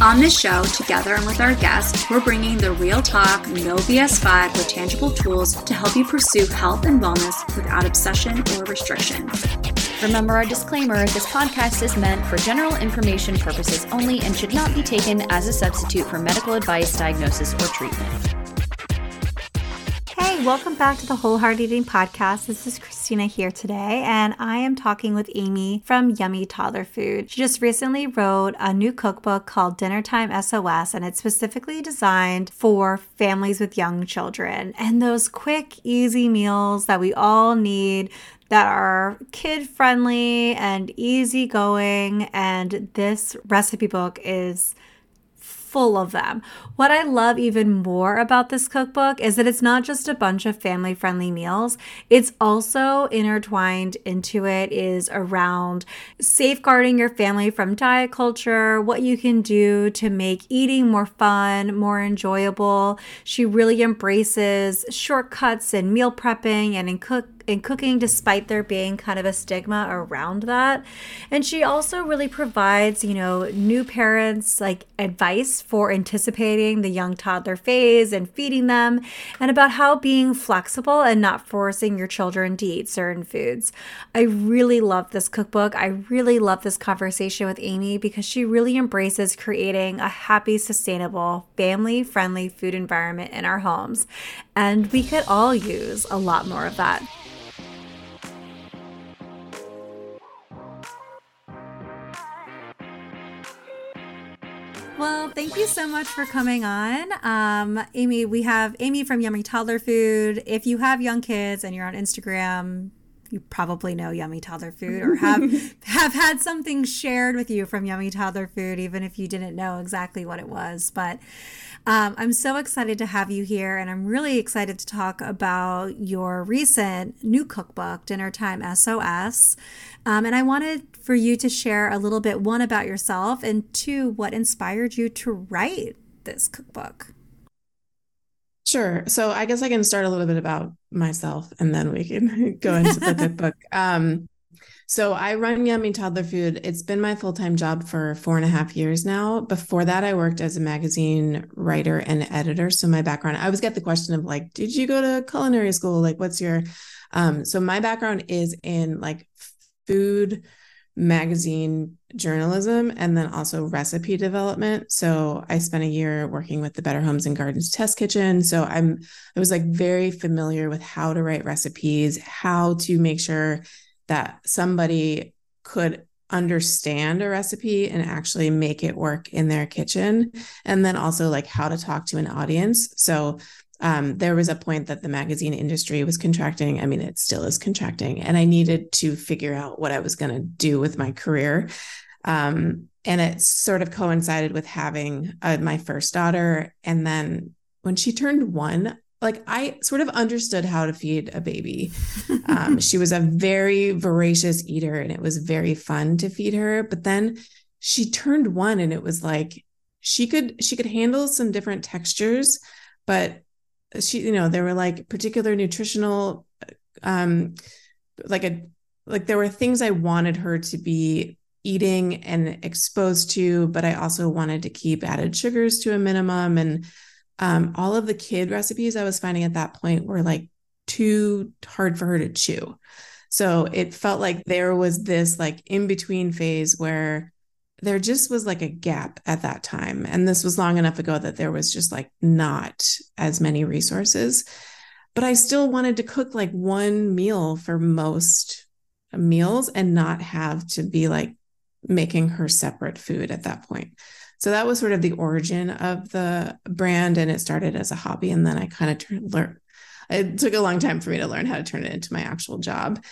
On this show, together and with our guests, we're bringing the real talk, no BS vibe with tangible tools to help you pursue health and wellness without obsession or restriction. Remember our disclaimer this podcast is meant for general information purposes only and should not be taken as a substitute for medical advice, diagnosis, or treatment. Hey, welcome back to the Wholehearted Eating Podcast. This is Here today, and I am talking with Amy from Yummy Toddler Food. She just recently wrote a new cookbook called Dinnertime SOS, and it's specifically designed for families with young children and those quick, easy meals that we all need that are kid friendly and easygoing. And this recipe book is full of them. What I love even more about this cookbook is that it's not just a bunch of family friendly meals, it's also intertwined into it is around safeguarding your family from diet culture, what you can do to make eating more fun, more enjoyable. She really embraces shortcuts and meal prepping and in cook in cooking despite there being kind of a stigma around that. And she also really provides, you know, new parents like advice for anticipating the young toddler phase and feeding them and about how being flexible and not forcing your children to eat certain foods. I really love this cookbook. I really love this conversation with Amy because she really embraces creating a happy, sustainable, family friendly food environment in our homes. And we could all use a lot more of that. Well, thank you so much for coming on. Um, Amy, we have Amy from Yummy Toddler Food. If you have young kids and you're on Instagram, you probably know Yummy Toddler Food or have have had something shared with you from Yummy Toddler Food, even if you didn't know exactly what it was. But um, I'm so excited to have you here, and I'm really excited to talk about your recent new cookbook, Dinner Time SOS. Um, and I wanted for you to share a little bit one about yourself, and two, what inspired you to write this cookbook. Sure. So I guess I can start a little bit about myself and then we can go into the cookbook. Um, so I run Yummy Toddler Food. It's been my full time job for four and a half years now. Before that, I worked as a magazine writer and editor. So my background, I always get the question of like, did you go to culinary school? Like, what's your? Um, so my background is in like food magazine journalism and then also recipe development. So I spent a year working with the Better Homes and Gardens test kitchen. So I'm I was like very familiar with how to write recipes, how to make sure that somebody could understand a recipe and actually make it work in their kitchen and then also like how to talk to an audience. So um, there was a point that the magazine industry was contracting. I mean, it still is contracting, and I needed to figure out what I was going to do with my career. Um, and it sort of coincided with having uh, my first daughter. And then when she turned one, like I sort of understood how to feed a baby. Um, she was a very voracious eater, and it was very fun to feed her. But then she turned one, and it was like she could she could handle some different textures, but she you know there were like particular nutritional um like a like there were things i wanted her to be eating and exposed to but i also wanted to keep added sugars to a minimum and um, all of the kid recipes i was finding at that point were like too hard for her to chew so it felt like there was this like in between phase where there just was like a gap at that time. And this was long enough ago that there was just like not as many resources. But I still wanted to cook like one meal for most meals and not have to be like making her separate food at that point. So that was sort of the origin of the brand. And it started as a hobby. And then I kind of turned, learn. It took a long time for me to learn how to turn it into my actual job.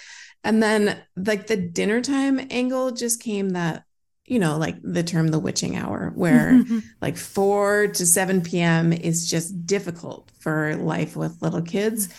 And then like the dinner time angle just came that you know, like the term the witching hour, where like 4 to 7 p.m. is just difficult for life with little kids. Mm.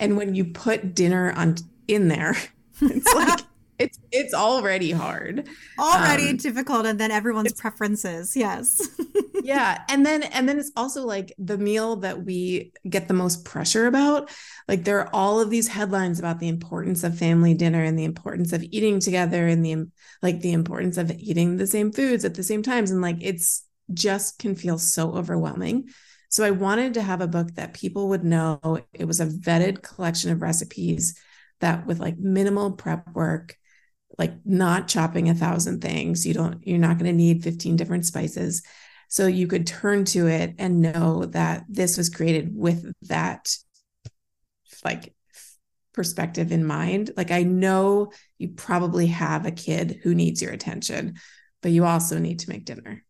And when you put dinner on in there, It's like it's it's already hard. Already um, difficult and then everyone's preferences. Yes. yeah, and then and then it's also like the meal that we get the most pressure about. Like there are all of these headlines about the importance of family dinner and the importance of eating together and the like the importance of eating the same foods at the same times and like it's just can feel so overwhelming. So I wanted to have a book that people would know it was a vetted collection of recipes that with like minimal prep work, like not chopping a thousand things, you don't, you're not going to need 15 different spices. So you could turn to it and know that this was created with that like perspective in mind. Like I know you probably have a kid who needs your attention, but you also need to make dinner.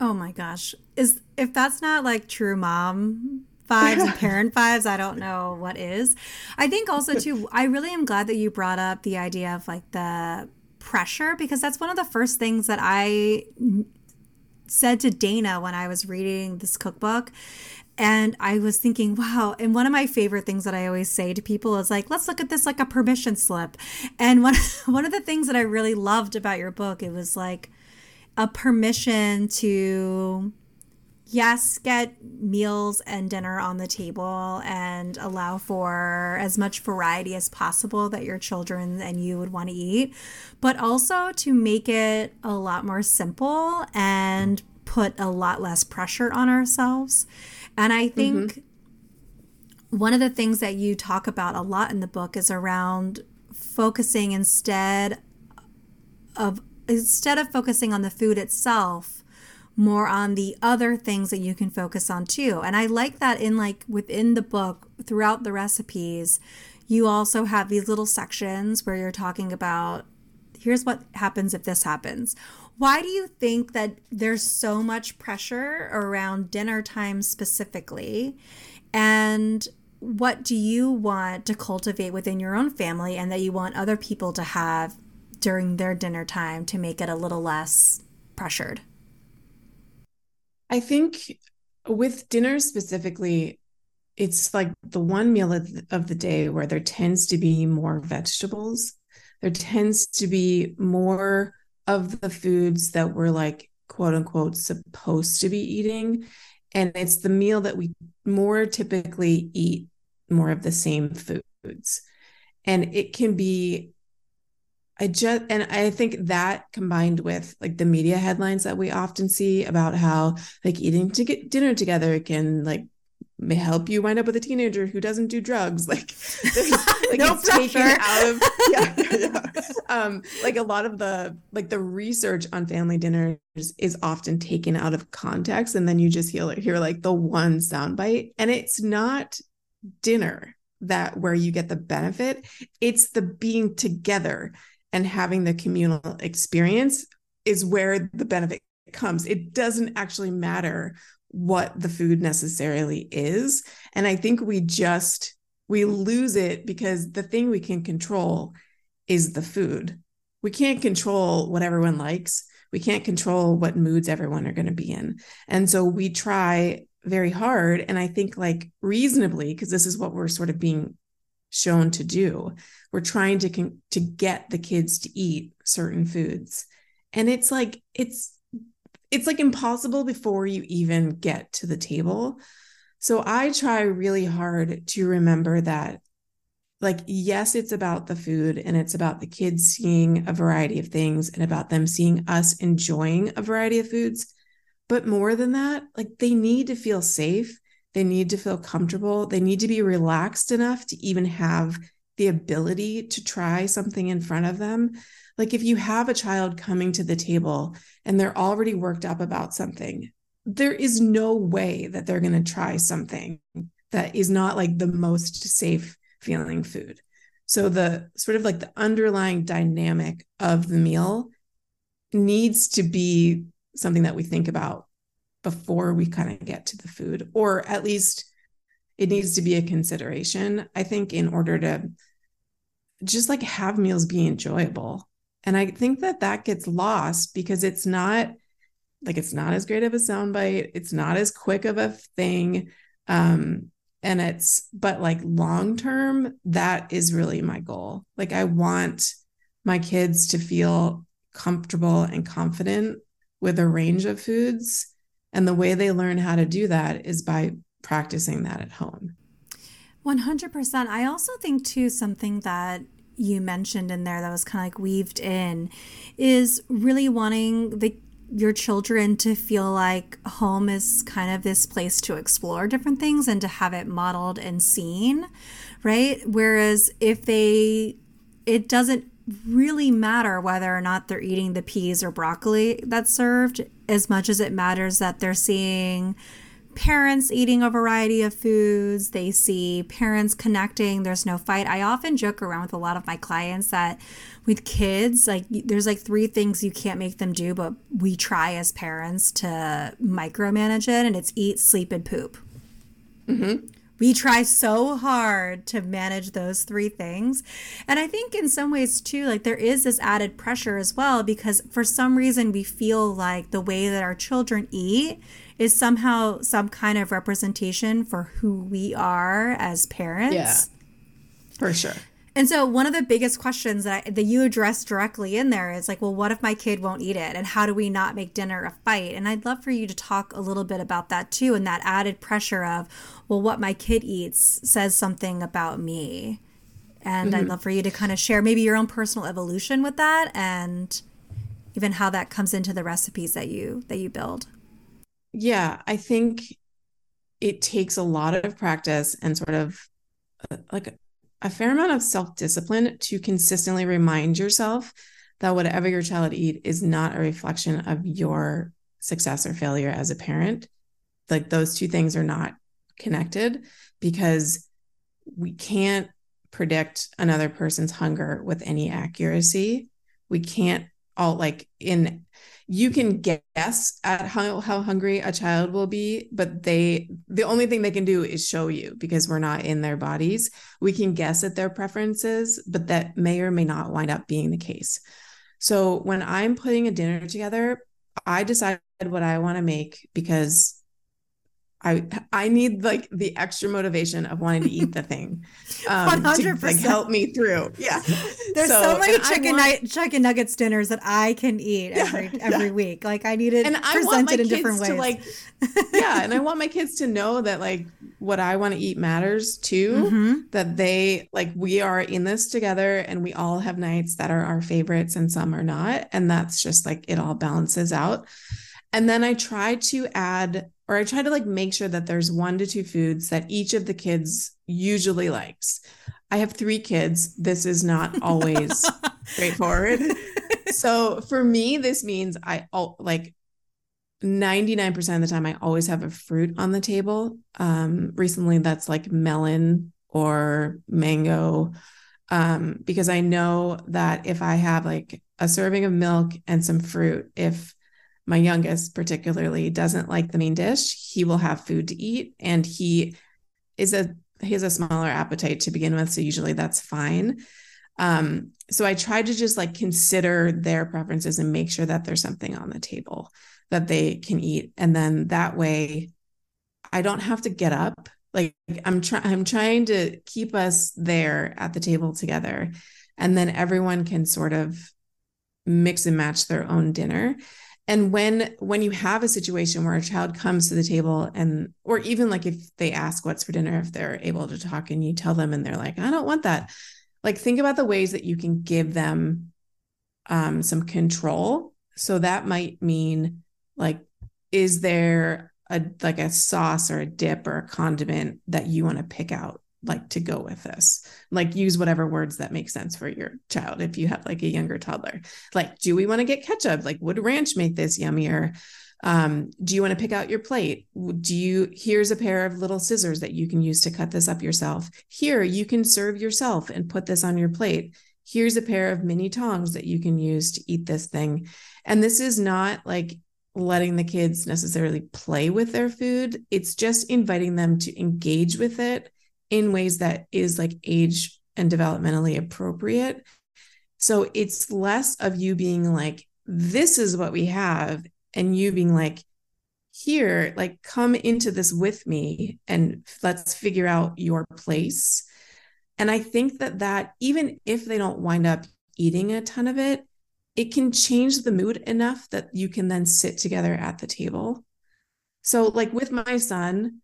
Oh my gosh. Is if that's not like true mom vibes and parent fives. I don't know what is. I think also too I really am glad that you brought up the idea of like the pressure because that's one of the first things that I said to Dana when I was reading this cookbook. And I was thinking, wow. And one of my favorite things that I always say to people is like, let's look at this like a permission slip. And one one of the things that I really loved about your book, it was like a permission to yes, get meals and dinner on the table and allow for as much variety as possible that your children and you would want to eat, but also to make it a lot more simple and put a lot less pressure on ourselves. And I think mm-hmm. one of the things that you talk about a lot in the book is around focusing instead of instead of focusing on the food itself, more on the other things that you can focus on too. And I like that in like within the book, throughout the recipes, you also have these little sections where you're talking about here's what happens if this happens. Why do you think that there's so much pressure around dinner time specifically? And what do you want to cultivate within your own family and that you want other people to have during their dinner time to make it a little less pressured? I think with dinner specifically, it's like the one meal of the day where there tends to be more vegetables. There tends to be more of the foods that we're like, quote unquote, supposed to be eating. And it's the meal that we more typically eat more of the same foods. And it can be I just, and I think that combined with like the media headlines that we often see about how like eating to get dinner together can like may help you wind up with a teenager who doesn't do drugs. Like, like no it's pressure. taken out of, yeah, yeah. Um, like a lot of the, like the research on family dinners is often taken out of context. And then you just hear, hear like the one soundbite and it's not dinner that where you get the benefit. It's the being together and having the communal experience is where the benefit comes. It doesn't actually matter what the food necessarily is. And I think we just we lose it because the thing we can control is the food. We can't control what everyone likes. We can't control what moods everyone are going to be in. And so we try very hard and I think like reasonably because this is what we're sort of being shown to do. We're trying to con- to get the kids to eat certain foods. And it's like it's it's like impossible before you even get to the table. So I try really hard to remember that like yes it's about the food and it's about the kids seeing a variety of things and about them seeing us enjoying a variety of foods but more than that like they need to feel safe they need to feel comfortable. They need to be relaxed enough to even have the ability to try something in front of them. Like if you have a child coming to the table and they're already worked up about something, there is no way that they're going to try something that is not like the most safe feeling food. So the sort of like the underlying dynamic of the meal needs to be something that we think about before we kind of get to the food, or at least it needs to be a consideration, I think, in order to just like have meals be enjoyable. And I think that that gets lost because it's not like it's not as great of a soundbite, it's not as quick of a thing. Um, and it's but like long term that is really my goal like i want my kids to feel comfortable and confident with a range of foods and the way they learn how to do that is by practicing that at home 100% i also think too something that you mentioned in there that was kind of like weaved in is really wanting the your children to feel like home is kind of this place to explore different things and to have it modeled and seen, right? Whereas if they, it doesn't really matter whether or not they're eating the peas or broccoli that's served as much as it matters that they're seeing parents eating a variety of foods. They see parents connecting. There's no fight. I often joke around with a lot of my clients that with kids, like there's like three things you can't make them do, but we try as parents to micromanage it, and it's eat, sleep, and poop. Mm-hmm. We try so hard to manage those three things. And I think in some ways, too, like there is this added pressure as well, because for some reason we feel like the way that our children eat is somehow some kind of representation for who we are as parents. Yeah, for sure. And so one of the biggest questions that, I, that you address directly in there is like, well, what if my kid won't eat it? And how do we not make dinner a fight? And I'd love for you to talk a little bit about that too, and that added pressure of, well, what my kid eats says something about me. And mm-hmm. I'd love for you to kind of share maybe your own personal evolution with that and even how that comes into the recipes that you that you build. Yeah, I think it takes a lot of practice and sort of uh, like a fair amount of self-discipline to consistently remind yourself that whatever your child eat is not a reflection of your success or failure as a parent. Like those two things are not connected because we can't predict another person's hunger with any accuracy. We can't all like in you can guess at how, how hungry a child will be but they the only thing they can do is show you because we're not in their bodies. We can guess at their preferences but that may or may not wind up being the case. So when i'm putting a dinner together i decide what i want to make because I I need like the extra motivation of wanting to eat the thing, um, 100%. to like help me through. Yeah, there's so, so many chicken want, ni- chicken nuggets dinners that I can eat every yeah, every yeah. week. Like I need it and I presented in different ways. To like, yeah, and I want my kids to know that like what I want to eat matters too. Mm-hmm. That they like we are in this together, and we all have nights that are our favorites, and some are not, and that's just like it all balances out. And then I try to add or I try to like make sure that there's one to two foods that each of the kids usually likes. I have three kids. This is not always straightforward. So for me, this means I all like 99% of the time I always have a fruit on the table. Um, recently that's like melon or mango. Um, because I know that if I have like a serving of milk and some fruit, if my youngest particularly doesn't like the main dish he will have food to eat and he is a he has a smaller appetite to begin with so usually that's fine. Um so i try to just like consider their preferences and make sure that there's something on the table that they can eat and then that way i don't have to get up. Like i'm trying i'm trying to keep us there at the table together and then everyone can sort of mix and match their own dinner and when when you have a situation where a child comes to the table and or even like if they ask what's for dinner if they're able to talk and you tell them and they're like i don't want that. Like think about the ways that you can give them um, some control. So that might mean like is there a like a sauce or a dip or a condiment that you want to pick out like to go with this. Like use whatever words that make sense for your child if you have like a younger toddler. Like do we want to get ketchup? Like would ranch make this yummier? Um, do you want to pick out your plate? Do you here's a pair of little scissors that you can use to cut this up yourself. Here you can serve yourself and put this on your plate. Here's a pair of mini tongs that you can use to eat this thing. And this is not like letting the kids necessarily play with their food. It's just inviting them to engage with it in ways that is like age and developmentally appropriate. So it's less of you being like, this is what we have, and you being like, here, like come into this with me and let's figure out your place. And I think that that even if they don't wind up eating a ton of it, it can change the mood enough that you can then sit together at the table. So like with my son,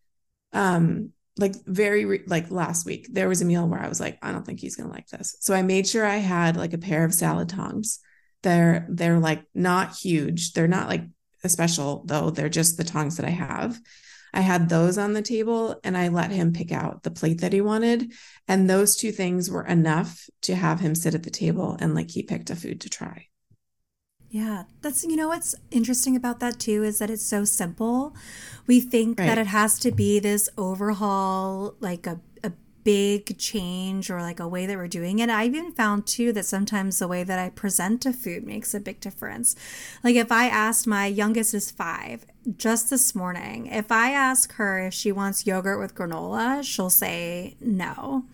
um like very re- like last week there was a meal where I was like I don't think he's going to like this. So I made sure I had like a pair of salad tongs. They're they're like not huge. They're not like a special though. They're just the tongs that I have. I had those on the table and I let him pick out the plate that he wanted. And those two things were enough to have him sit at the table and like he picked a food to try. Yeah, that's you know what's interesting about that too is that it's so simple. We think right. that it has to be this overhaul, like a big change or like a way that we're doing it. I even found too that sometimes the way that I present a food makes a big difference. Like if I asked my youngest is five, just this morning, if I ask her if she wants yogurt with granola, she'll say no.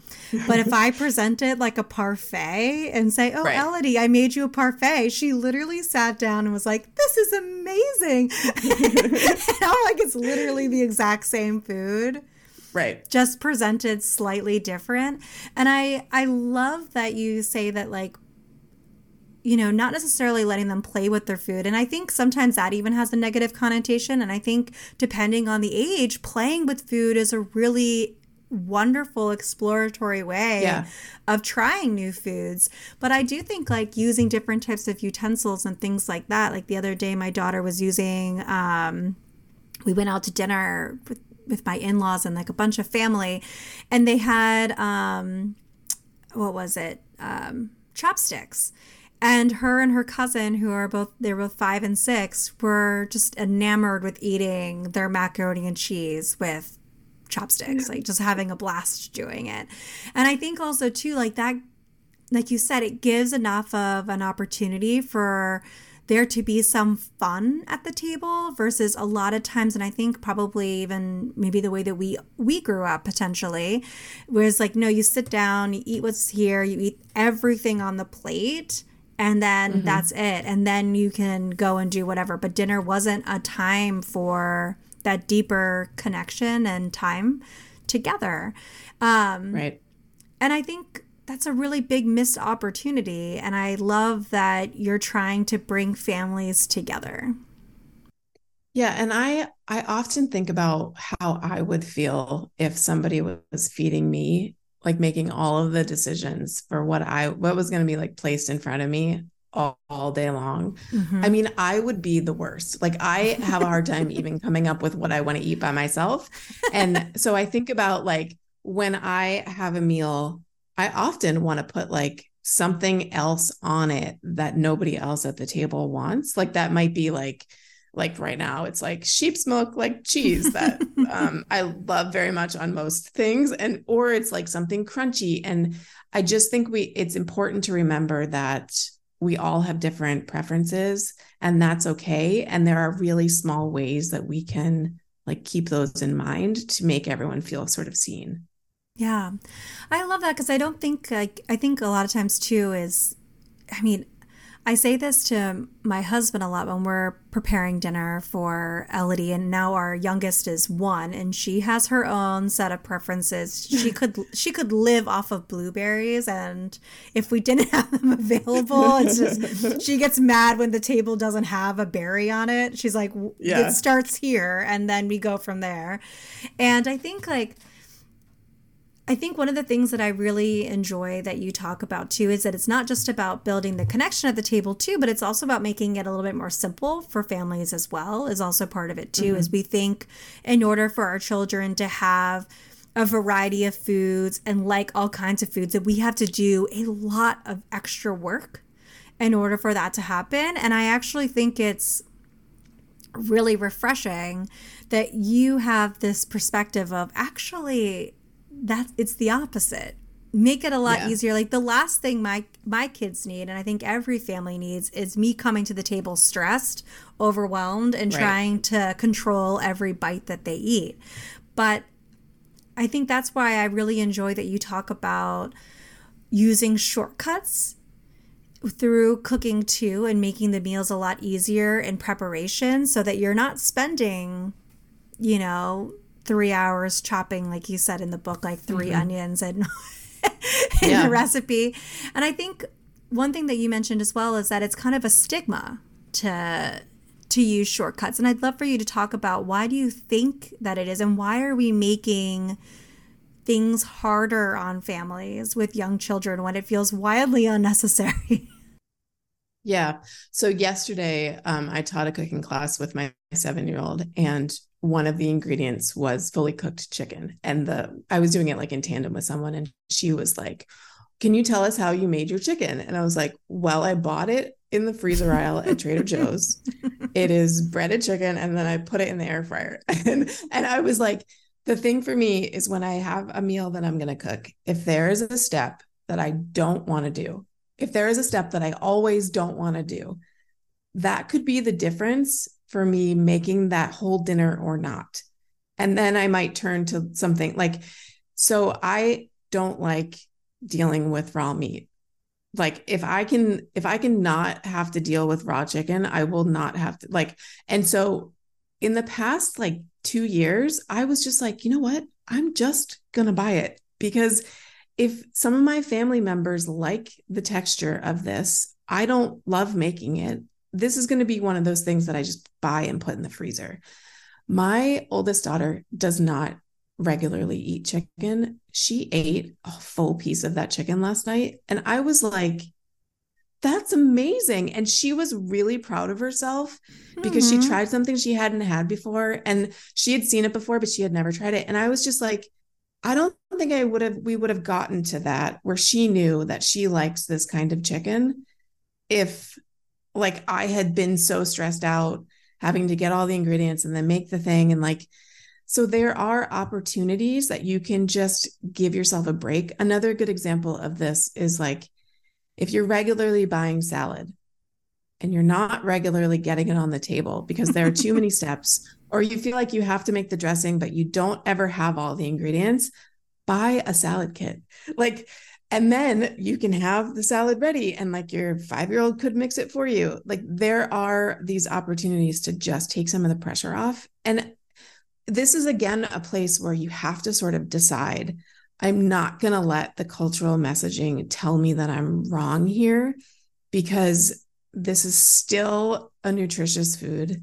But if I present it like a parfait and say, Oh, right. Elodie, I made you a parfait, she literally sat down and was like, This is amazing. and I'm like, it's literally the exact same food right just presented slightly different and i i love that you say that like you know not necessarily letting them play with their food and i think sometimes that even has a negative connotation and i think depending on the age playing with food is a really wonderful exploratory way yeah. of trying new foods. But I do think like using different types of utensils and things like that. Like the other day, my daughter was using, um, we went out to dinner with with my in-laws and like a bunch of family and they had um what was it? Um chopsticks. And her and her cousin who are both they're both five and six were just enamored with eating their macaroni and cheese with chopsticks like just having a blast doing it. And i think also too like that like you said it gives enough of an opportunity for there to be some fun at the table versus a lot of times and i think probably even maybe the way that we we grew up potentially whereas like no you sit down you eat what's here you eat everything on the plate and then mm-hmm. that's it. And then you can go and do whatever. But dinner wasn't a time for that deeper connection and time together. Um right. and i think that's a really big missed opportunity. And I love that you're trying to bring families together. Yeah, and I I often think about how I would feel if somebody was feeding me, like making all of the decisions for what I what was going to be like placed in front of me all, all day long. Mm-hmm. I mean, I would be the worst. Like I have a hard time even coming up with what I want to eat by myself. And so I think about like when I have a meal I often want to put like something else on it that nobody else at the table wants. Like that might be like like right now it's like sheep's milk like cheese that um, I love very much on most things and or it's like something crunchy and I just think we it's important to remember that we all have different preferences and that's okay and there are really small ways that we can like keep those in mind to make everyone feel sort of seen. Yeah. I love that because I don't think, like, I think a lot of times too is, I mean, I say this to my husband a lot when we're preparing dinner for Elodie, and now our youngest is one, and she has her own set of preferences. She could she could live off of blueberries, and if we didn't have them available, it's just she gets mad when the table doesn't have a berry on it. She's like, yeah. it starts here, and then we go from there. And I think like I think one of the things that I really enjoy that you talk about too is that it's not just about building the connection at the table too, but it's also about making it a little bit more simple for families as well, is also part of it too. Mm-hmm. As we think in order for our children to have a variety of foods and like all kinds of foods, that we have to do a lot of extra work in order for that to happen. And I actually think it's really refreshing that you have this perspective of actually that it's the opposite make it a lot yeah. easier like the last thing my my kids need and i think every family needs is me coming to the table stressed overwhelmed and right. trying to control every bite that they eat but i think that's why i really enjoy that you talk about using shortcuts through cooking too and making the meals a lot easier in preparation so that you're not spending, you know, three hours chopping, like you said in the book, like 3 mm-hmm. onions and in yeah. the recipe. And I think one thing that you mentioned as well is that it's kind of a stigma to to use shortcuts. And I'd love for you to talk about why do you think that it is and why are we making things harder on families with young children when it feels wildly unnecessary? Yeah. So yesterday, um, I taught a cooking class with my seven year old, and one of the ingredients was fully cooked chicken. And the I was doing it like in tandem with someone, and she was like, Can you tell us how you made your chicken? And I was like, Well, I bought it in the freezer aisle at Trader Joe's. It is breaded chicken, and then I put it in the air fryer. and and I was like, the thing for me is when I have a meal that I'm gonna cook, if there is a step that I don't want to do, if there is a step that I always don't want to do, that could be the difference for me making that whole dinner or not. And then I might turn to something like, so I don't like dealing with raw meat. Like if I can, if I can not have to deal with raw chicken, I will not have to like, and so in the past like two years, I was just like, you know what? I'm just gonna buy it because if some of my family members like the texture of this, I don't love making it. This is going to be one of those things that I just buy and put in the freezer. My oldest daughter does not regularly eat chicken. She ate a full piece of that chicken last night. And I was like, that's amazing. And she was really proud of herself because mm-hmm. she tried something she hadn't had before and she had seen it before, but she had never tried it. And I was just like, I don't think I would have we would have gotten to that where she knew that she likes this kind of chicken if like I had been so stressed out having to get all the ingredients and then make the thing and like so there are opportunities that you can just give yourself a break. Another good example of this is like if you're regularly buying salad and you're not regularly getting it on the table because there are too many steps or you feel like you have to make the dressing, but you don't ever have all the ingredients, buy a salad kit. Like, and then you can have the salad ready and like your five year old could mix it for you. Like, there are these opportunities to just take some of the pressure off. And this is again a place where you have to sort of decide I'm not going to let the cultural messaging tell me that I'm wrong here because this is still a nutritious food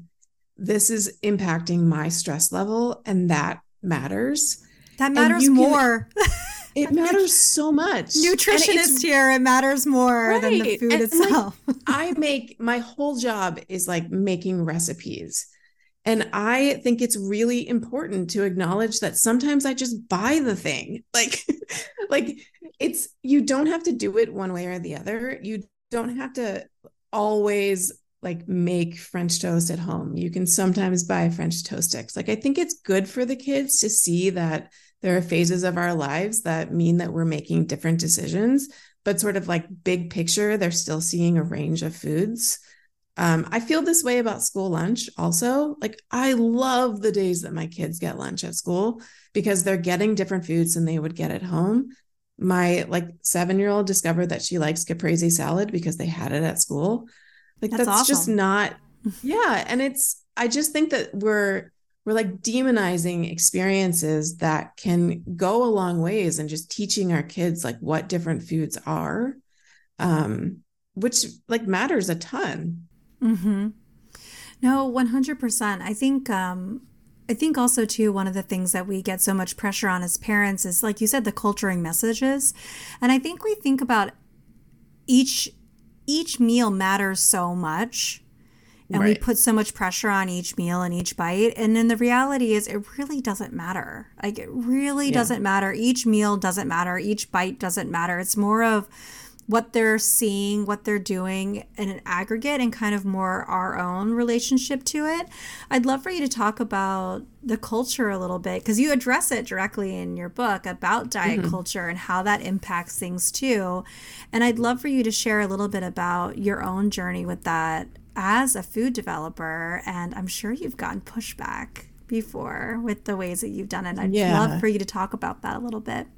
this is impacting my stress level and that matters. That matters more. it matters so much. Nutritionist here, it matters more right. than the food and itself. Like, I make my whole job is like making recipes. And I think it's really important to acknowledge that sometimes I just buy the thing. Like, like it's you don't have to do it one way or the other. You don't have to always like make French toast at home. You can sometimes buy French toast sticks. Like I think it's good for the kids to see that there are phases of our lives that mean that we're making different decisions, but sort of like big picture, they're still seeing a range of foods. Um, I feel this way about school lunch also. Like, I love the days that my kids get lunch at school because they're getting different foods than they would get at home. My like seven year old discovered that she likes caprese salad because they had it at school. Like that's, that's awesome. just not yeah, and it's I just think that we're we're like demonizing experiences that can go a long ways and just teaching our kids like what different foods are um which like matters a ton. Mhm. No, 100%. I think um I think also too one of the things that we get so much pressure on as parents is like you said the culturing messages. And I think we think about each each meal matters so much and right. we put so much pressure on each meal and each bite and then the reality is it really doesn't matter like it really yeah. doesn't matter each meal doesn't matter each bite doesn't matter it's more of what they're seeing, what they're doing in an aggregate, and kind of more our own relationship to it. I'd love for you to talk about the culture a little bit because you address it directly in your book about diet mm-hmm. culture and how that impacts things too. And I'd love for you to share a little bit about your own journey with that as a food developer. And I'm sure you've gotten pushback before with the ways that you've done it. I'd yeah. love for you to talk about that a little bit.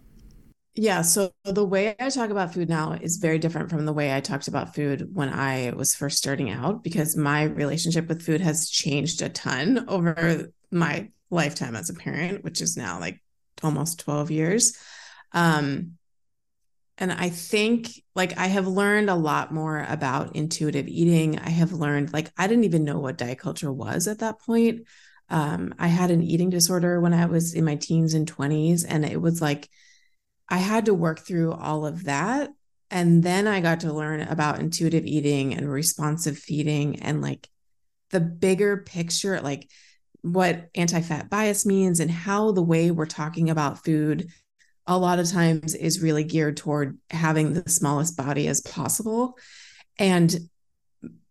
Yeah. So the way I talk about food now is very different from the way I talked about food when I was first starting out because my relationship with food has changed a ton over my lifetime as a parent, which is now like almost 12 years. Um, and I think like I have learned a lot more about intuitive eating. I have learned like I didn't even know what diet culture was at that point. Um, I had an eating disorder when I was in my teens and 20s, and it was like I had to work through all of that. And then I got to learn about intuitive eating and responsive feeding and like the bigger picture, like what anti fat bias means and how the way we're talking about food a lot of times is really geared toward having the smallest body as possible. And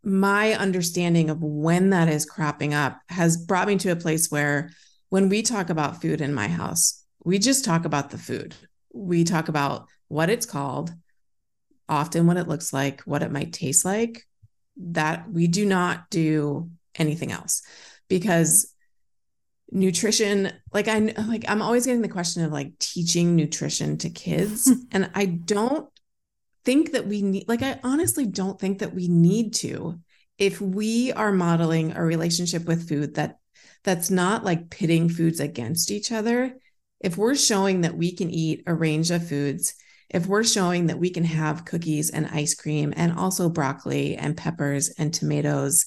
my understanding of when that is cropping up has brought me to a place where when we talk about food in my house, we just talk about the food we talk about what it's called, often what it looks like, what it might taste like. That we do not do anything else because nutrition like i like i'm always getting the question of like teaching nutrition to kids. And i don't think that we need like i honestly don't think that we need to if we are modeling a relationship with food that that's not like pitting foods against each other. If we're showing that we can eat a range of foods, if we're showing that we can have cookies and ice cream and also broccoli and peppers and tomatoes,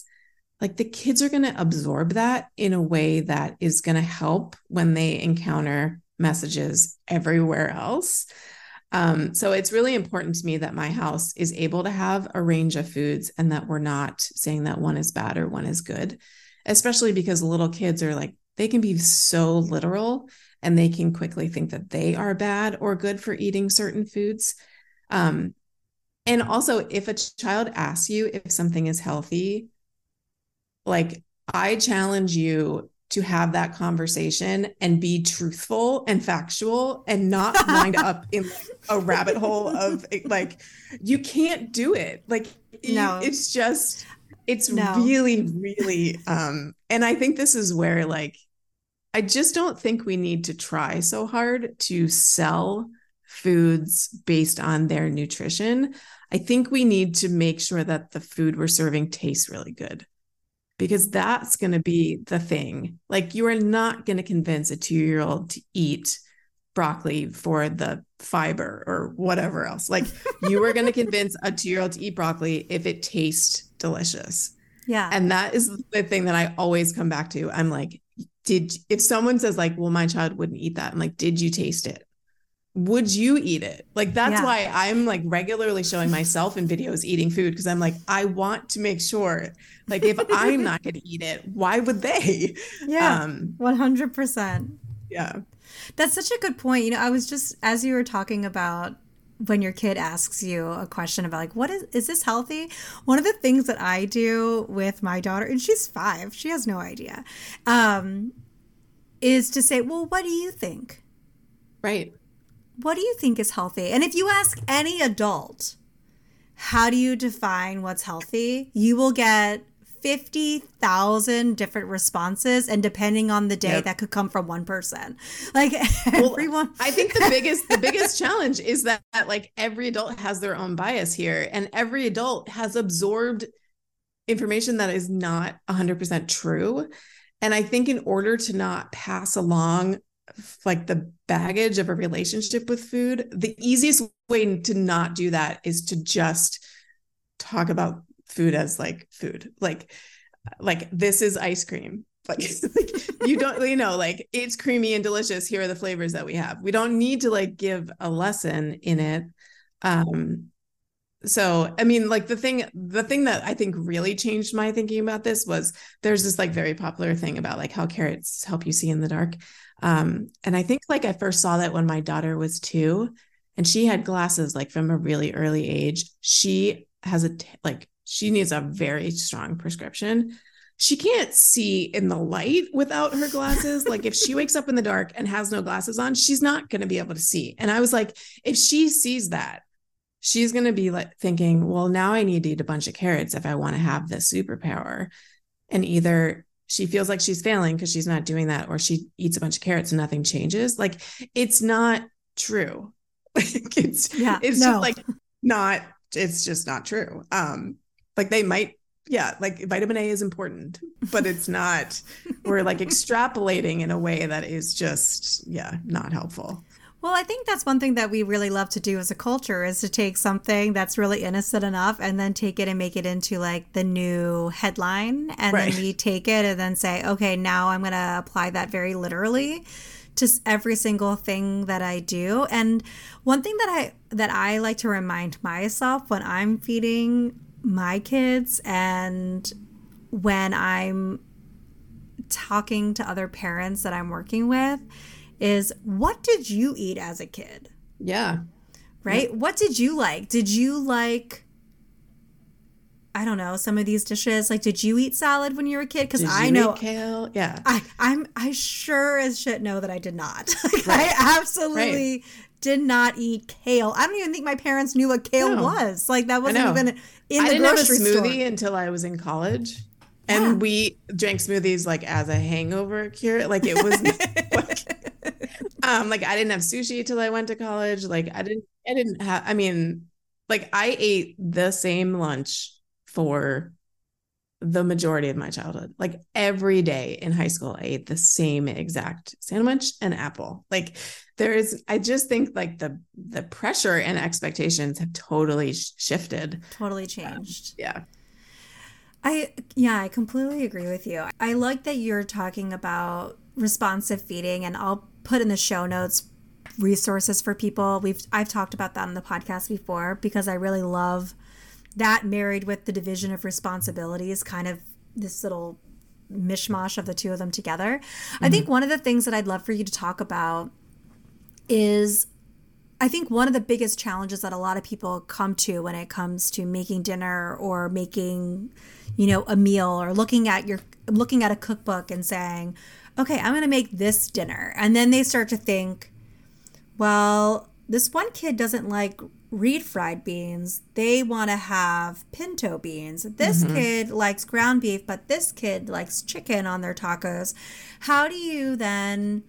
like the kids are going to absorb that in a way that is going to help when they encounter messages everywhere else. Um, so it's really important to me that my house is able to have a range of foods and that we're not saying that one is bad or one is good, especially because little kids are like, they can be so literal and they can quickly think that they are bad or good for eating certain foods. Um, and also, if a child asks you if something is healthy, like I challenge you to have that conversation and be truthful and factual and not wind up in like a rabbit hole of like you can't do it like no. it's just it's no. really really um and i think this is where like I just don't think we need to try so hard to sell foods based on their nutrition. I think we need to make sure that the food we're serving tastes really good because that's going to be the thing. Like, you are not going to convince a two year old to eat broccoli for the fiber or whatever else. Like, you are going to convince a two year old to eat broccoli if it tastes delicious. Yeah. And that is the thing that I always come back to. I'm like, did if someone says like well my child wouldn't eat that i'm like did you taste it would you eat it? Like that's yeah. why i'm like regularly showing myself in videos eating food because i'm like i want to make sure like if i'm not going to eat it why would they? Yeah. Um 100% yeah. That's such a good point. You know i was just as you were talking about when your kid asks you a question about like what is is this healthy? One of the things that i do with my daughter and she's five she has no idea um is to say well what do you think? Right what do you think is healthy and if you ask any adult how do you define what's healthy you will get 50,000 different responses and depending on the day yep. that could come from one person. Like well, everyone I think the biggest the biggest challenge is that, that like every adult has their own bias here and every adult has absorbed information that is not 100% true. And I think in order to not pass along like the baggage of a relationship with food, the easiest way to not do that is to just talk about food as like food. Like like this is ice cream. Like, like you don't you know like it's creamy and delicious. Here are the flavors that we have. We don't need to like give a lesson in it. Um so i mean like the thing the thing that i think really changed my thinking about this was there's this like very popular thing about like how carrots help you see in the dark um and i think like i first saw that when my daughter was 2 and she had glasses like from a really early age she has a t- like she needs a very strong prescription. She can't see in the light without her glasses. like if she wakes up in the dark and has no glasses on, she's not going to be able to see. And I was like, if she sees that, she's going to be like thinking, well, now I need to eat a bunch of carrots if I want to have this superpower. And either she feels like she's failing because she's not doing that, or she eats a bunch of carrots and nothing changes. Like it's not true. Like it's yeah, it's no. just like not it's just not true. Um like they might yeah, like vitamin A is important, but it's not we're like extrapolating in a way that is just yeah, not helpful. Well, I think that's one thing that we really love to do as a culture is to take something that's really innocent enough and then take it and make it into like the new headline. And right. then we take it and then say, okay, now I'm going to apply that very literally to every single thing that I do. And one thing that I that I like to remind myself when I'm feeding my kids and when I'm talking to other parents that I'm working with is what did you eat as a kid? Yeah. Right? Yeah. What did you like? Did you like I don't know, some of these dishes. Like, did you eat salad when you were a kid? Because I know kale. Yeah, I, I'm I sure as shit know that I did not. like, right. I absolutely right. did not eat kale. I don't even think my parents knew what kale no. was. Like that wasn't even in I the grocery store. I didn't have a smoothie store. until I was in college. And yeah. we drank smoothies like as a hangover cure. Like it was um like I didn't have sushi till I went to college. Like I didn't I didn't have I mean like I ate the same lunch for the majority of my childhood. Like every day in high school, I ate the same exact sandwich and apple. Like there is, I just think like the the pressure and expectations have totally shifted, totally changed. Um, yeah. I yeah, I completely agree with you. I like that you're talking about responsive feeding and I'll put in the show notes resources for people. We've I've talked about that on the podcast before because I really love that married with the division of responsibilities, kind of this little mishmash of the two of them together. Mm-hmm. I think one of the things that I'd love for you to talk about is I think one of the biggest challenges that a lot of people come to when it comes to making dinner or making, you know, a meal or looking at your looking at a cookbook and saying, "Okay, I'm going to make this dinner." And then they start to think, "Well, this one kid doesn't like reed refried beans, they want to have pinto beans. This mm-hmm. kid likes ground beef, but this kid likes chicken on their tacos. How do you then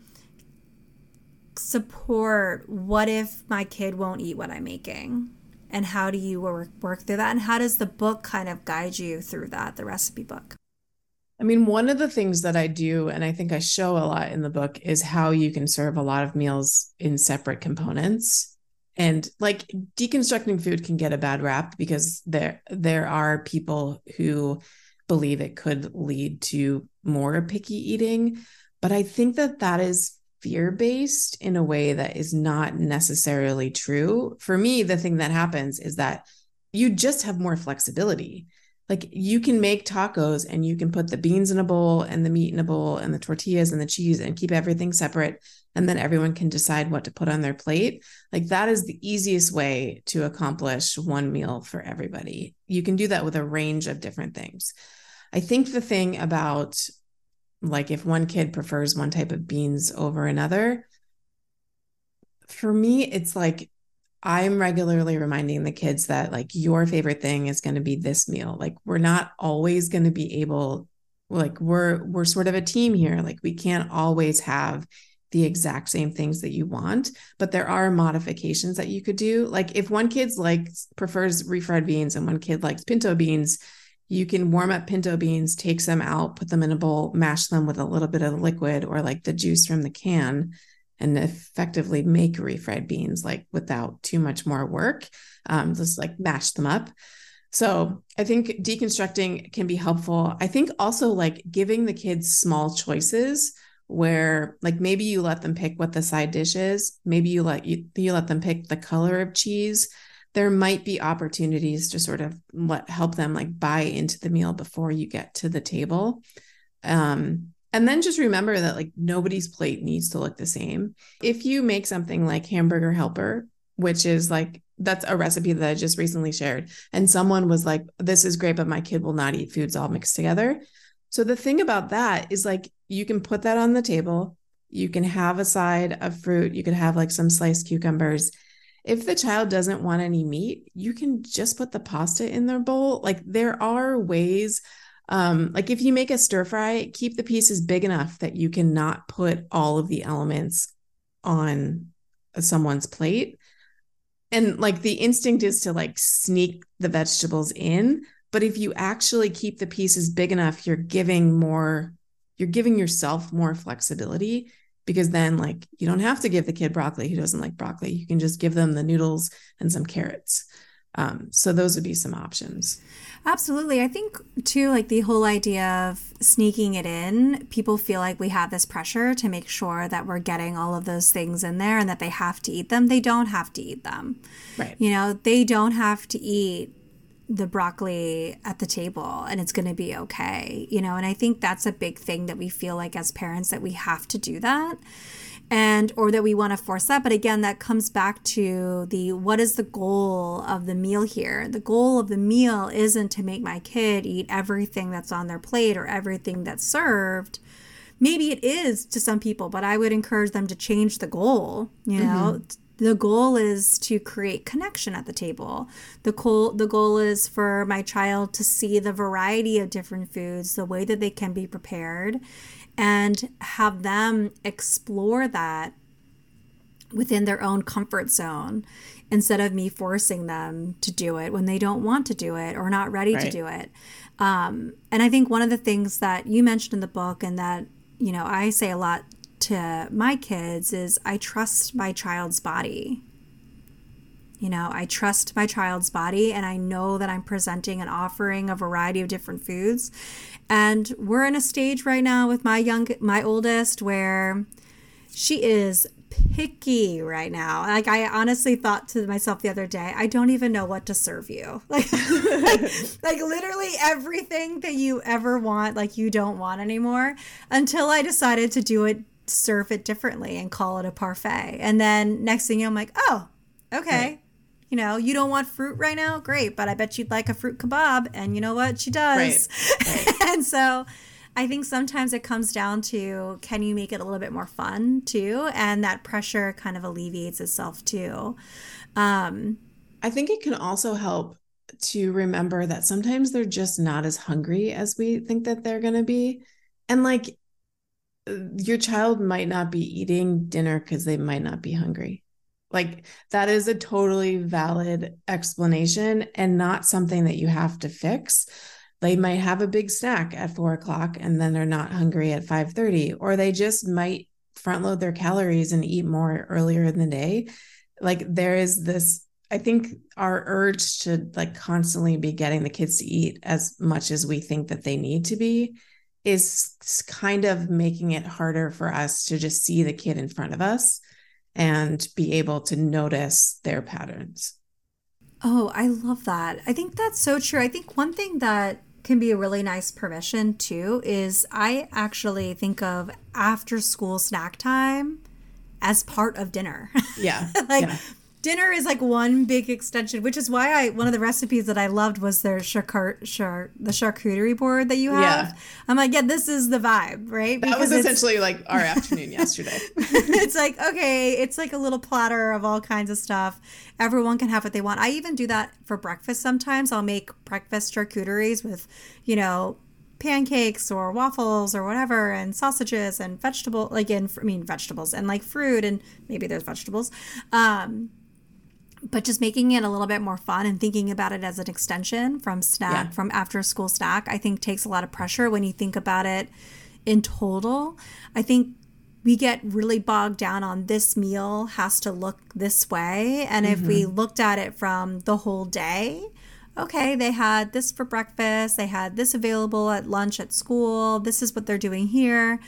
support what if my kid won't eat what I'm making? And how do you work, work through that? And how does the book kind of guide you through that, the recipe book? I mean, one of the things that I do, and I think I show a lot in the book, is how you can serve a lot of meals in separate components. And like deconstructing food can get a bad rap because there there are people who believe it could lead to more picky eating. But i think that that is fear based in a way that is not necessarily true. For me the thing that happens is that you just have more flexibility like you can make tacos and you can put the beans in a bowl and the meat in a bowl and the tortillas and the cheese and keep everything separate. And then everyone can decide what to put on their plate. Like that is the easiest way to accomplish one meal for everybody. You can do that with a range of different things. I think the thing about like if one kid prefers one type of beans over another for me it's like I'm regularly reminding the kids that like your favorite thing is going to be this meal. Like we're not always going to be able like we're we're sort of a team here. Like we can't always have the exact same things that you want, but there are modifications that you could do. Like if one kid's like prefers refried beans and one kid likes pinto beans, you can warm up pinto beans, take some out, put them in a bowl, mash them with a little bit of liquid or like the juice from the can and effectively make refried beans like without too much more work. Um, just like mash them up. So I think deconstructing can be helpful. I think also like giving the kids small choices where like maybe you let them pick what the side dish is, maybe you let you, you let them pick the color of cheese. There might be opportunities to sort of let help them like buy into the meal before you get to the table. Um, and then just remember that like nobody's plate needs to look the same. If you make something like hamburger helper, which is like that's a recipe that I just recently shared, and someone was like, This is great, but my kid will not eat foods all mixed together. So the thing about that is like you can put that on the table. You can have a side of fruit. You could have like some sliced cucumbers. If the child doesn't want any meat, you can just put the pasta in their bowl. Like there are ways um, like if you make a stir fry, keep the pieces big enough that you cannot put all of the elements on someone's plate. and like the instinct is to like sneak the vegetables in but if you actually keep the pieces big enough you're giving more you're giving yourself more flexibility because then like you don't have to give the kid broccoli who doesn't like broccoli. You can just give them the noodles and some carrots. Um, so those would be some options Absolutely. I think, too, like the whole idea of sneaking it in, people feel like we have this pressure to make sure that we're getting all of those things in there and that they have to eat them. They don't have to eat them. Right. You know, they don't have to eat the broccoli at the table and it's going to be okay. You know, and I think that's a big thing that we feel like as parents that we have to do that and or that we want to force that but again that comes back to the what is the goal of the meal here? The goal of the meal isn't to make my kid eat everything that's on their plate or everything that's served. Maybe it is to some people but i would encourage them to change the goal you know? Mm-hmm. the goal is to create connection at the table. The goal the goal is for my child to see the variety of different foods the way that they can be prepared and have them explore that within their own comfort zone instead of me forcing them to do it when they don't want to do it or not ready right. to do it. Um, and I think one of the things that you mentioned in the book and that, you know, I say a lot to my kids is I trust my child's body. You know, I trust my child's body and I know that I'm presenting and offering a variety of different foods. And we're in a stage right now with my young my oldest where she is picky right now. Like I honestly thought to myself the other day, I don't even know what to serve you. Like, like, like literally everything that you ever want, like you don't want anymore. Until I decided to do it, serve it differently, and call it a parfait. And then next thing you know, I'm like, oh, okay. Right you know, you don't want fruit right now? Great, but I bet you'd like a fruit kebab. And you know what? She does. Right. Right. and so I think sometimes it comes down to can you make it a little bit more fun too? And that pressure kind of alleviates itself too. Um, I think it can also help to remember that sometimes they're just not as hungry as we think that they're going to be. And like your child might not be eating dinner because they might not be hungry. Like that is a totally valid explanation and not something that you have to fix. They might have a big snack at four o'clock and then they're not hungry at 5:30, or they just might front load their calories and eat more earlier in the day. Like there is this, I think our urge to like constantly be getting the kids to eat as much as we think that they need to be is kind of making it harder for us to just see the kid in front of us and be able to notice their patterns. Oh, I love that. I think that's so true. I think one thing that can be a really nice permission too is I actually think of after school snack time as part of dinner. Yeah. like yeah dinner is like one big extension, which is why I one of the recipes that I loved was their charcut char, the charcuterie board that you have. Yeah. I'm like, yeah, this is the vibe, right? Because that was essentially like our afternoon yesterday. it's like okay, it's like a little platter of all kinds of stuff. Everyone can have what they want. I even do that for breakfast sometimes. I'll make breakfast charcuteries with, you know, pancakes or waffles or whatever and sausages and vegetable like in I mean vegetables and like fruit and maybe there's vegetables um but just making it a little bit more fun and thinking about it as an extension from snack yeah. from after school snack i think takes a lot of pressure when you think about it in total i think we get really bogged down on this meal has to look this way and mm-hmm. if we mm-hmm. looked at it from the whole day okay they had this for breakfast they had this available at lunch at school this is what they're doing here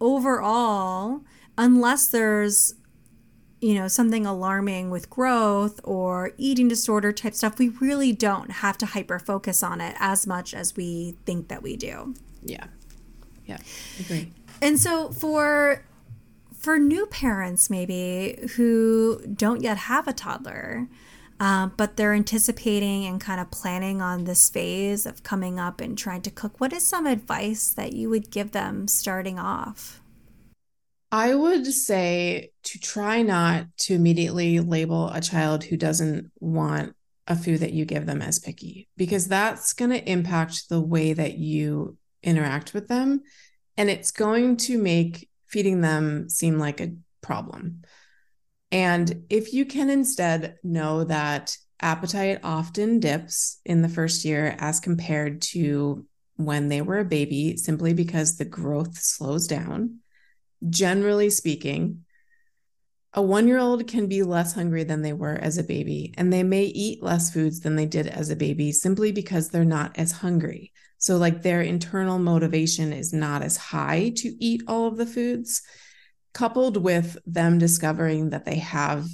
overall unless there's you know, something alarming with growth or eating disorder type stuff, we really don't have to hyper focus on it as much as we think that we do. Yeah. Yeah. Agree. And so for for new parents maybe who don't yet have a toddler, um, but they're anticipating and kind of planning on this phase of coming up and trying to cook, what is some advice that you would give them starting off? I would say to try not to immediately label a child who doesn't want a food that you give them as picky, because that's going to impact the way that you interact with them. And it's going to make feeding them seem like a problem. And if you can instead know that appetite often dips in the first year as compared to when they were a baby, simply because the growth slows down, generally speaking, a one year old can be less hungry than they were as a baby, and they may eat less foods than they did as a baby simply because they're not as hungry. So, like, their internal motivation is not as high to eat all of the foods, coupled with them discovering that they have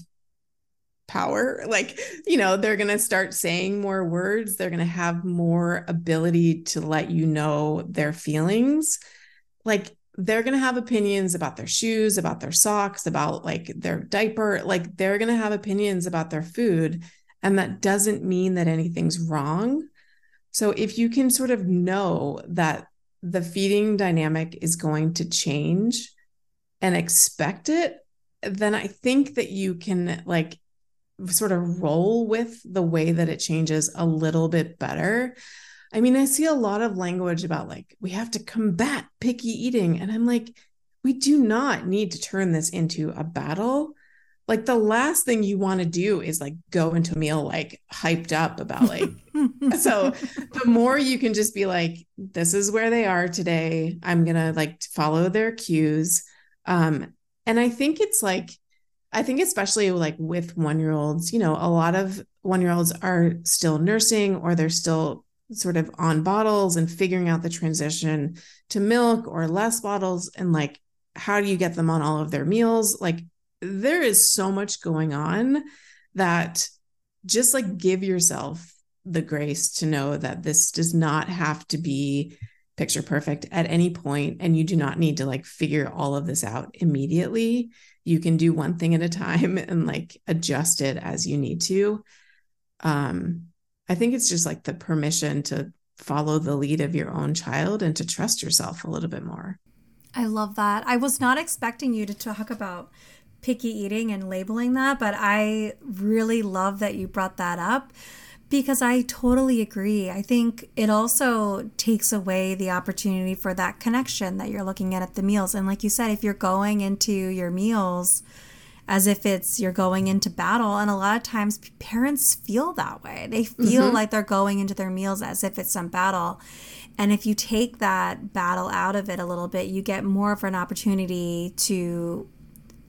power. Like, you know, they're going to start saying more words, they're going to have more ability to let you know their feelings. Like, they're going to have opinions about their shoes, about their socks, about like their diaper. Like, they're going to have opinions about their food. And that doesn't mean that anything's wrong. So, if you can sort of know that the feeding dynamic is going to change and expect it, then I think that you can like sort of roll with the way that it changes a little bit better. I mean, I see a lot of language about like we have to combat picky eating. And I'm like, we do not need to turn this into a battle. Like the last thing you want to do is like go into a meal like hyped up about like so the more you can just be like, this is where they are today. I'm gonna like follow their cues. Um, and I think it's like I think especially like with one year olds, you know, a lot of one year olds are still nursing or they're still sort of on bottles and figuring out the transition to milk or less bottles and like how do you get them on all of their meals? Like there is so much going on that just like give yourself the grace to know that this does not have to be picture perfect at any point and you do not need to like figure all of this out immediately you can do one thing at a time and like adjust it as you need to um i think it's just like the permission to follow the lead of your own child and to trust yourself a little bit more i love that i was not expecting you to talk about picky eating and labeling that but i really love that you brought that up because I totally agree. I think it also takes away the opportunity for that connection that you're looking at at the meals. And like you said, if you're going into your meals as if it's you're going into battle, and a lot of times parents feel that way. They feel mm-hmm. like they're going into their meals as if it's some battle. And if you take that battle out of it a little bit, you get more of an opportunity to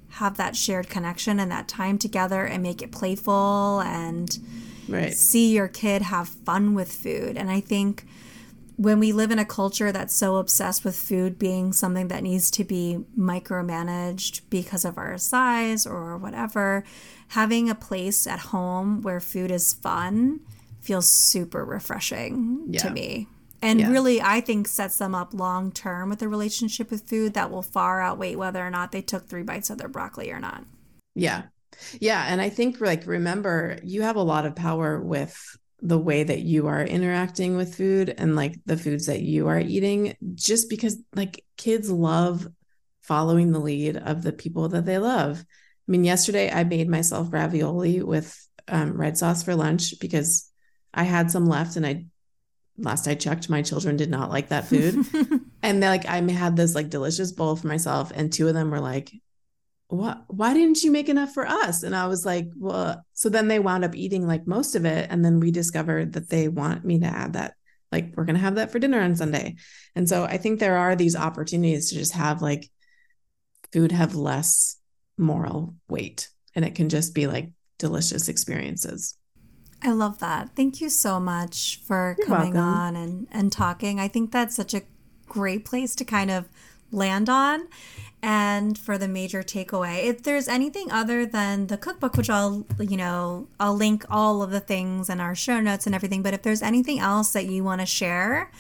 have that shared connection and that time together and make it playful and right. see your kid have fun with food. And I think when we live in a culture that's so obsessed with food being something that needs to be micromanaged because of our size or whatever, having a place at home where food is fun feels super refreshing yeah. to me. And yeah. really, I think sets them up long term with a relationship with food that will far outweigh whether or not they took three bites of their broccoli or not. Yeah, yeah. And I think, like, remember, you have a lot of power with the way that you are interacting with food and like the foods that you are eating, just because, like, kids love following the lead of the people that they love. I mean, yesterday I made myself ravioli with um, red sauce for lunch because I had some left and I last I checked, my children did not like that food. and they like I had this like delicious bowl for myself, and two of them were like, what why didn't you make enough for us? And i was like well so then they wound up eating like most of it and then we discovered that they want me to add that like we're going to have that for dinner on sunday. And so i think there are these opportunities to just have like food have less moral weight and it can just be like delicious experiences. I love that. Thank you so much for You're coming welcome. on and and talking. I think that's such a great place to kind of land on and for the major takeaway. If there's anything other than the cookbook which i'll you know i'll link all of the things in our show notes and everything but if there's anything else that you want to share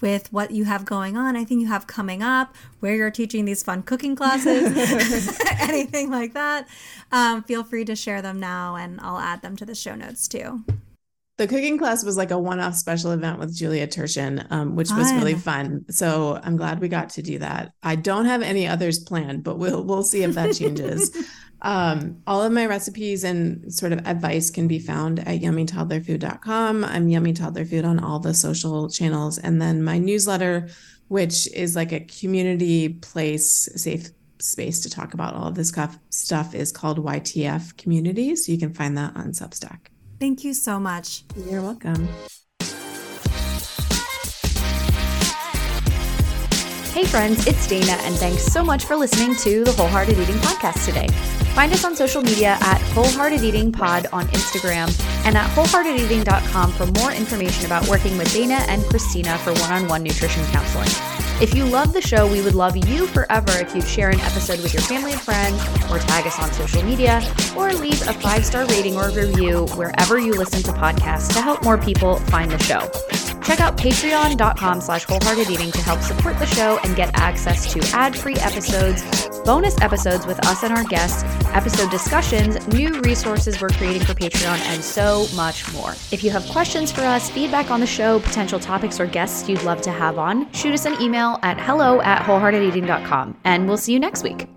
with what you have going on anything you have coming up where you're teaching these fun cooking classes anything like that um, feel free to share them now and i'll add them to the show notes too the cooking class was like a one-off special event with Julia Turshen, um, which fun. was really fun. So I'm glad we got to do that. I don't have any others planned, but we'll we'll see if that changes. um, all of my recipes and sort of advice can be found at yummytoddlerfood.com. I'm Yummy Toddler Food on all the social channels, and then my newsletter, which is like a community place, safe space to talk about all of this stuff, stuff is called YTF Community. So you can find that on Substack. Thank you so much. You're welcome. Hey friends, it's Dana, and thanks so much for listening to the Wholehearted Eating Podcast today. Find us on social media at Wholehearted Eating Pod on Instagram and at wholeheartedeating.com for more information about working with Dana and Cristina for one on one nutrition counseling. If you love the show, we would love you forever if you'd share an episode with your family and friends, or tag us on social media, or leave a five star rating or review wherever you listen to podcasts to help more people find the show. Check out patreon.com slash wholehearted eating to help support the show and get access to ad-free episodes, bonus episodes with us and our guests, episode discussions, new resources we're creating for Patreon, and so much more. If you have questions for us, feedback on the show, potential topics or guests you'd love to have on, shoot us an email at hello at wholeheartedeating.com. And we'll see you next week.